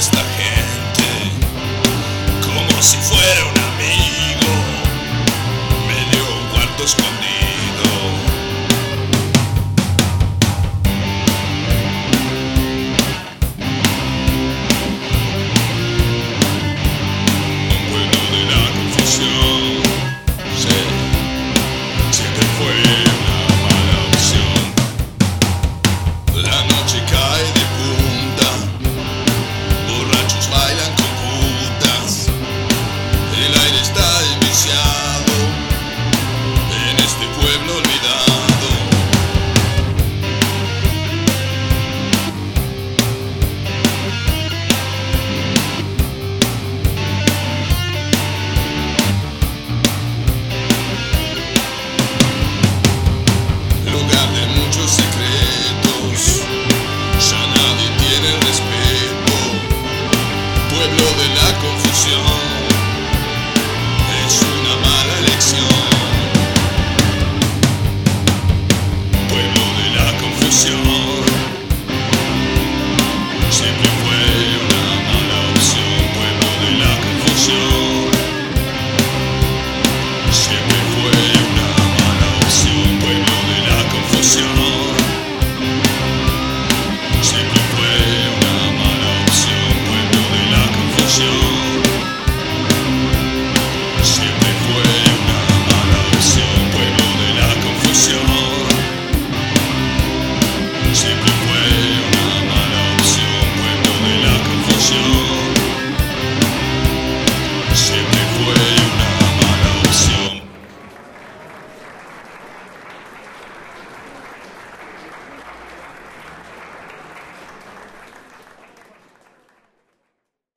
It's the